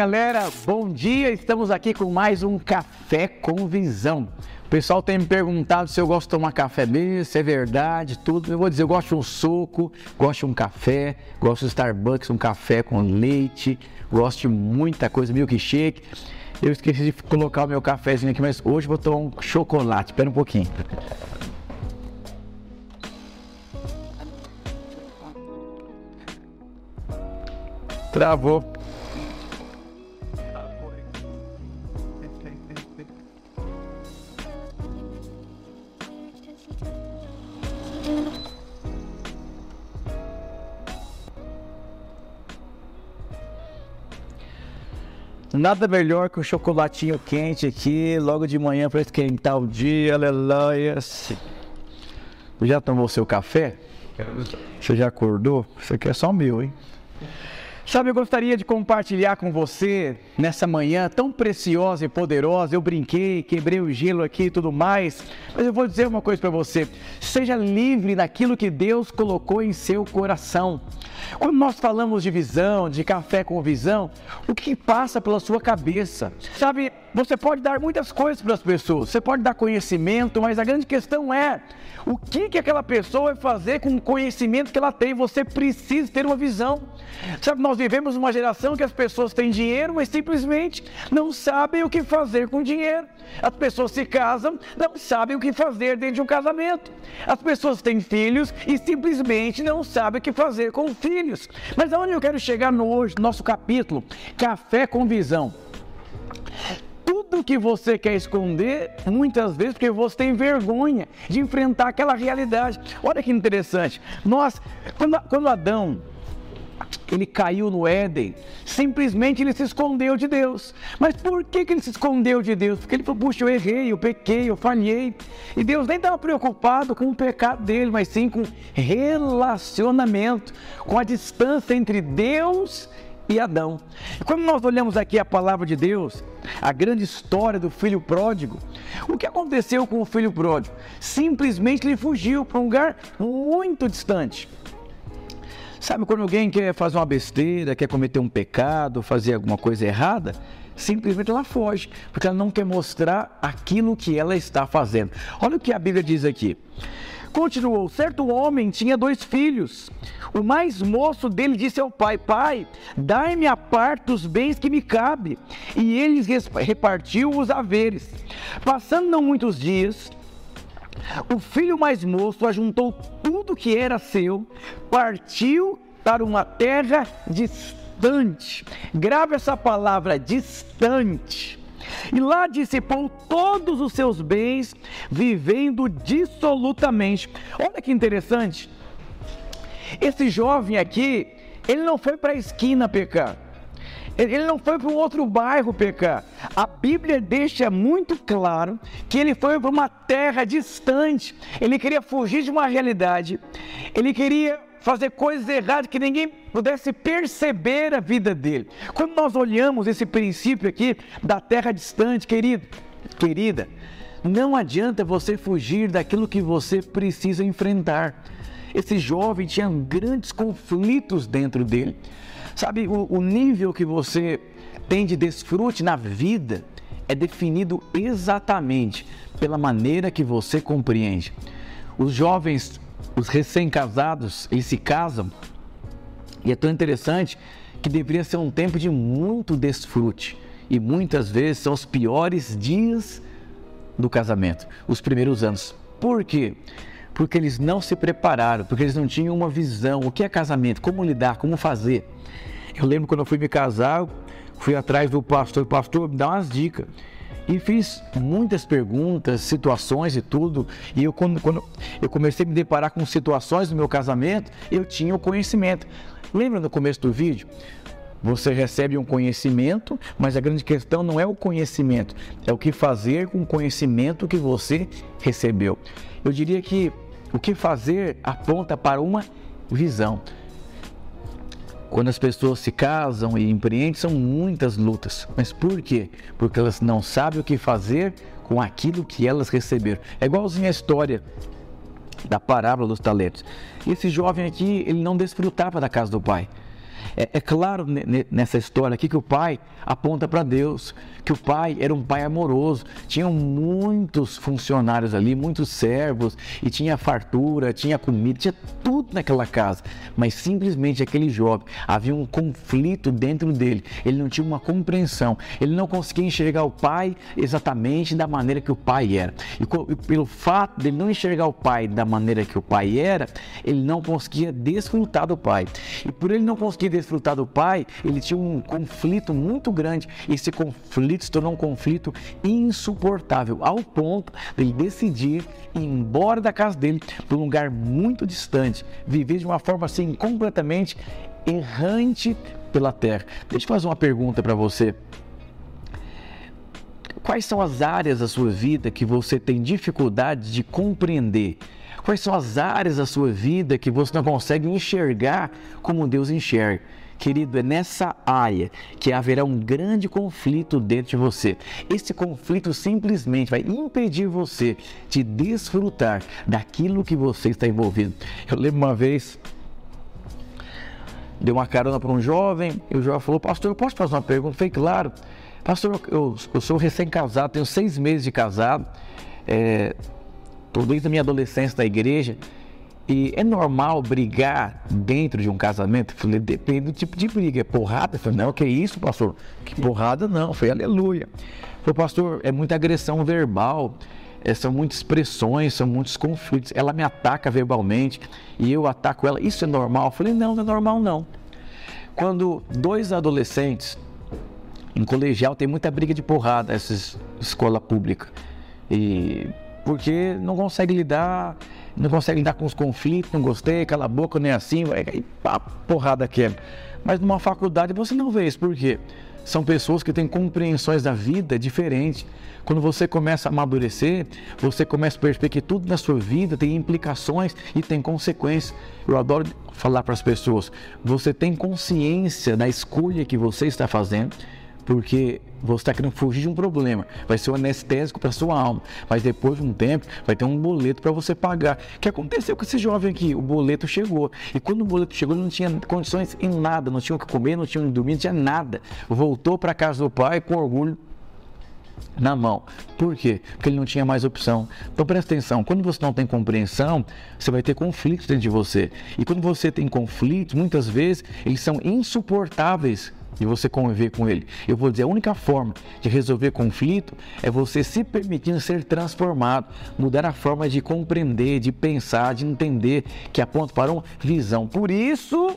Galera, bom dia! Estamos aqui com mais um Café com Visão. O pessoal tem me perguntado se eu gosto de tomar café mesmo, se é verdade, tudo. Eu vou dizer, eu gosto de um suco, gosto de um café, gosto de Starbucks, um café com leite, gosto de muita coisa, milkshake. Eu esqueci de colocar o meu cafezinho aqui, mas hoje vou tomar um chocolate. Espera um pouquinho. Travou. Nada melhor que um chocolatinho quente aqui, logo de manhã para esquentar o dia, aleluia. Já tomou seu café? Você já acordou? Isso aqui é só meu, hein? Sabe, eu gostaria de compartilhar com você nessa manhã tão preciosa e poderosa. Eu brinquei, quebrei o gelo aqui e tudo mais, mas eu vou dizer uma coisa para você: seja livre daquilo que Deus colocou em seu coração. Quando nós falamos de visão, de café com visão, o que passa pela sua cabeça? Sabe, você pode dar muitas coisas para as pessoas, você pode dar conhecimento, mas a grande questão é o que, que aquela pessoa vai fazer com o conhecimento que ela tem. Você precisa ter uma visão. Sabe, nós vivemos uma geração que as pessoas têm dinheiro, mas simplesmente não sabem o que fazer com o dinheiro. As pessoas se casam, não sabem o que fazer dentro de um casamento. As pessoas têm filhos e simplesmente não sabem o que fazer com os filhos. Mas aonde eu quero chegar no hoje, nosso capítulo, Café com Visão tudo que você quer esconder, muitas vezes porque você tem vergonha de enfrentar aquela realidade. Olha que interessante. Nós, quando, quando Adão ele caiu no Éden, simplesmente ele se escondeu de Deus. Mas por que, que ele se escondeu de Deus? Porque ele falou, puxa, eu errei, eu pequei, eu falhei. E Deus nem estava preocupado com o pecado dele, mas sim com relacionamento, com a distância entre Deus e Adão. E quando nós olhamos aqui a palavra de Deus, a grande história do filho pródigo, o que aconteceu com o filho pródigo? Simplesmente ele fugiu para um lugar muito distante. Sabe quando alguém quer fazer uma besteira, quer cometer um pecado, fazer alguma coisa errada? Simplesmente ela foge, porque ela não quer mostrar aquilo que ela está fazendo. Olha o que a Bíblia diz aqui. Continuou: certo homem tinha dois filhos. O mais moço dele disse ao pai: Pai, dai-me a parte dos bens que me cabe. E ele repartiu os haveres. Passando não muitos dias, o filho mais moço ajuntou tudo que era seu, partiu para uma terra distante. Grave essa palavra distante e lá dissipou todos os seus bens, vivendo dissolutamente. Olha que interessante. Esse jovem aqui, ele não foi para a esquina pecar. Ele não foi para um outro bairro pecar. A Bíblia deixa muito claro que ele foi para uma terra distante. Ele queria fugir de uma realidade. Ele queria fazer coisas erradas que ninguém pudesse perceber a vida dele. Quando nós olhamos esse princípio aqui da terra distante, querido, querida, não adianta você fugir daquilo que você precisa enfrentar. Esse jovem tinha grandes conflitos dentro dele. Sabe, o, o nível que você tem de desfrute na vida é definido exatamente pela maneira que você compreende. Os jovens os recém-casados, eles se casam, e é tão interessante que deveria ser um tempo de muito desfrute. E muitas vezes são os piores dias do casamento, os primeiros anos. Por quê? Porque eles não se prepararam, porque eles não tinham uma visão. O que é casamento? Como lidar? Como fazer? Eu lembro quando eu fui me casar, fui atrás do pastor, pastor, me dá umas dicas e fiz muitas perguntas, situações e tudo. E eu, quando, quando eu comecei a me deparar com situações no meu casamento, eu tinha o conhecimento. Lembra no começo do vídeo? Você recebe um conhecimento, mas a grande questão não é o conhecimento, é o que fazer com o conhecimento que você recebeu. Eu diria que o que fazer aponta para uma visão. Quando as pessoas se casam e empreendem, são muitas lutas. Mas por quê? Porque elas não sabem o que fazer com aquilo que elas receberam. É igualzinho a história da parábola dos talentos. Esse jovem aqui, ele não desfrutava da casa do pai. É, é claro nessa história aqui que o pai aponta para Deus, que o pai era um pai amoroso. Tinham muitos funcionários ali, muitos servos, e tinha fartura, tinha comida, tinha tudo naquela casa. Mas simplesmente aquele jovem havia um conflito dentro dele. Ele não tinha uma compreensão, ele não conseguia enxergar o pai exatamente da maneira que o pai era. E pelo fato dele não enxergar o pai da maneira que o pai era, ele não conseguia desfrutar do pai. E por ele não conseguir desfrutar do pai, ele tinha um conflito muito grande. Esse conflito se tornou um conflito insuportável, ao ponto de ele decidir ir embora da casa dele para um lugar muito distante, viver de uma forma assim completamente errante pela terra. Deixa eu fazer uma pergunta para você. Quais são as áreas da sua vida que você tem dificuldade de compreender? Quais são as áreas da sua vida que você não consegue enxergar como Deus enxerga? Querido, é nessa área que haverá um grande conflito dentro de você. Esse conflito simplesmente vai impedir você de desfrutar daquilo que você está envolvido. Eu lembro uma vez, deu uma carona para um jovem, e o jovem falou: Pastor, eu posso fazer uma pergunta? Eu falei, claro. Pastor, eu, eu sou recém-casado, tenho seis meses de casado, estou é, desde a minha adolescência da igreja. E é normal brigar dentro de um casamento? Falei, depende do tipo de briga. É porrada? Eu falei, não, que isso, pastor? Que porrada não. Foi aleluia. Falei, pastor, é muita agressão verbal. É, são muitas expressões, são muitos conflitos. Ela me ataca verbalmente e eu ataco ela. Isso é normal? Eu falei, não, não é normal não. Quando dois adolescentes em colegial tem muita briga de porrada, essa escola pública. E porque não consegue lidar não consegue lidar com os conflitos, não gostei, cala a boca, nem assim, vai cair pá, porrada quebra. Mas numa faculdade você não vê isso, por quê? São pessoas que têm compreensões da vida diferentes. Quando você começa a amadurecer, você começa a perceber que tudo na sua vida tem implicações e tem consequências. Eu adoro falar para as pessoas: você tem consciência da escolha que você está fazendo porque você está querendo fugir de um problema. Vai ser um anestésico para sua alma, mas depois de um tempo vai ter um boleto para você pagar. O que aconteceu com esse jovem aqui? O boleto chegou. E quando o boleto chegou, ele não tinha condições em nada, não tinha o que comer, não tinha o que dormir, não tinha nada. Voltou para casa do pai com orgulho na mão. Por quê? Porque ele não tinha mais opção. Então presta atenção, quando você não tem compreensão, você vai ter conflitos dentro de você. E quando você tem conflitos, muitas vezes eles são insuportáveis de você conviver com ele. Eu vou dizer, a única forma de resolver conflito é você se permitindo ser transformado, mudar a forma de compreender, de pensar, de entender, que aponta para uma visão. Por isso,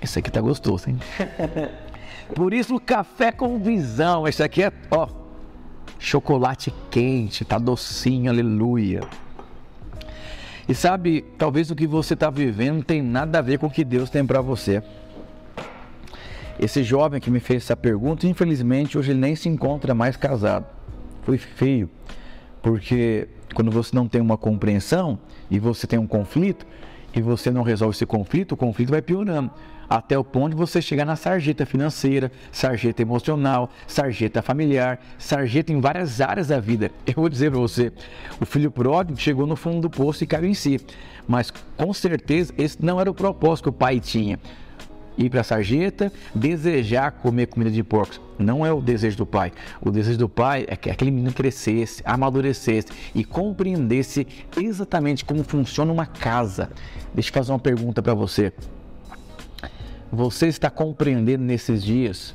esse aqui tá gostoso, hein? Por isso, café com visão. Esse aqui é, ó, chocolate quente, tá docinho, aleluia. E sabe, talvez o que você está vivendo não tem nada a ver com o que Deus tem para você. Esse jovem que me fez essa pergunta, infelizmente, hoje ele nem se encontra mais casado. Foi feio, porque quando você não tem uma compreensão e você tem um conflito e você não resolve esse conflito, o conflito vai piorando até o ponto de você chegar na sarjeta financeira, sarjeta emocional, sarjeta familiar, sarjeta em várias áreas da vida. Eu vou dizer para você, o filho pródigo chegou no fundo do poço e caiu em si, mas com certeza esse não era o propósito que o pai tinha. Ir para a sarjeta, desejar comer comida de porcos. Não é o desejo do pai. O desejo do pai é que aquele menino crescesse, amadurecesse e compreendesse exatamente como funciona uma casa. Deixa eu fazer uma pergunta para você. Você está compreendendo nesses dias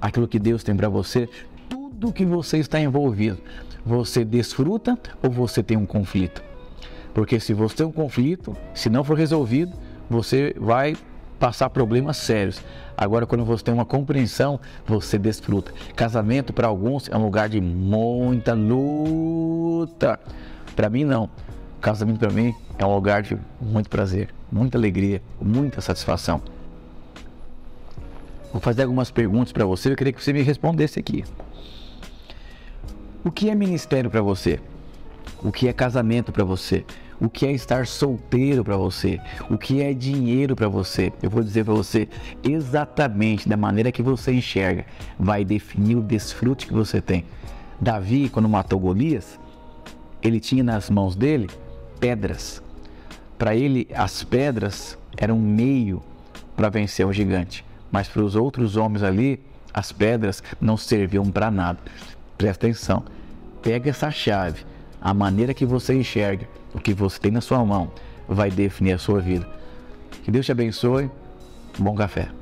aquilo que Deus tem para você? Tudo que você está envolvido, você desfruta ou você tem um conflito? Porque se você tem um conflito, se não for resolvido, você vai passar problemas sérios. Agora, quando você tem uma compreensão, você desfruta. Casamento para alguns é um lugar de muita luta. Para mim, não. Casamento para mim é um lugar de muito prazer, muita alegria, muita satisfação. Vou fazer algumas perguntas para você, eu queria que você me respondesse aqui. O que é ministério para você? O que é casamento para você? O que é estar solteiro para você? O que é dinheiro para você? Eu vou dizer para você exatamente da maneira que você enxerga, vai definir o desfrute que você tem. Davi, quando matou Golias, ele tinha nas mãos dele pedras para ele as pedras eram um meio para vencer o gigante, mas para os outros homens ali as pedras não serviam para nada. Presta atenção. Pega essa chave. A maneira que você enxerga o que você tem na sua mão vai definir a sua vida. Que Deus te abençoe. Bom café.